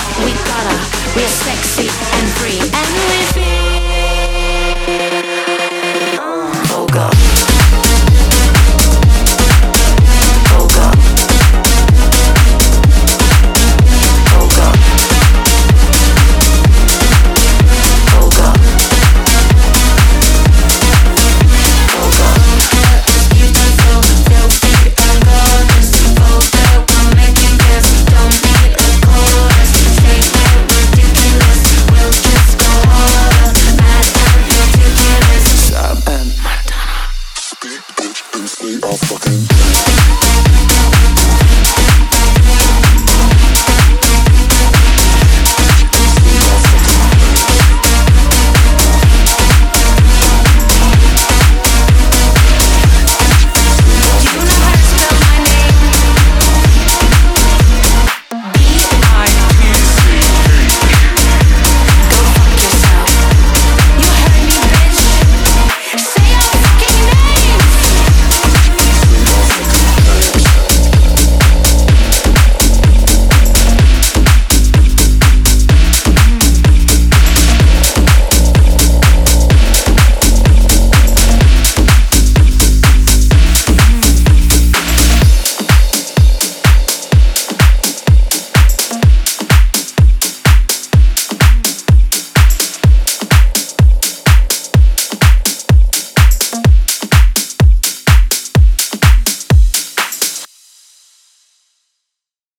what we gotta. We're sexy and free, and we all fucking time.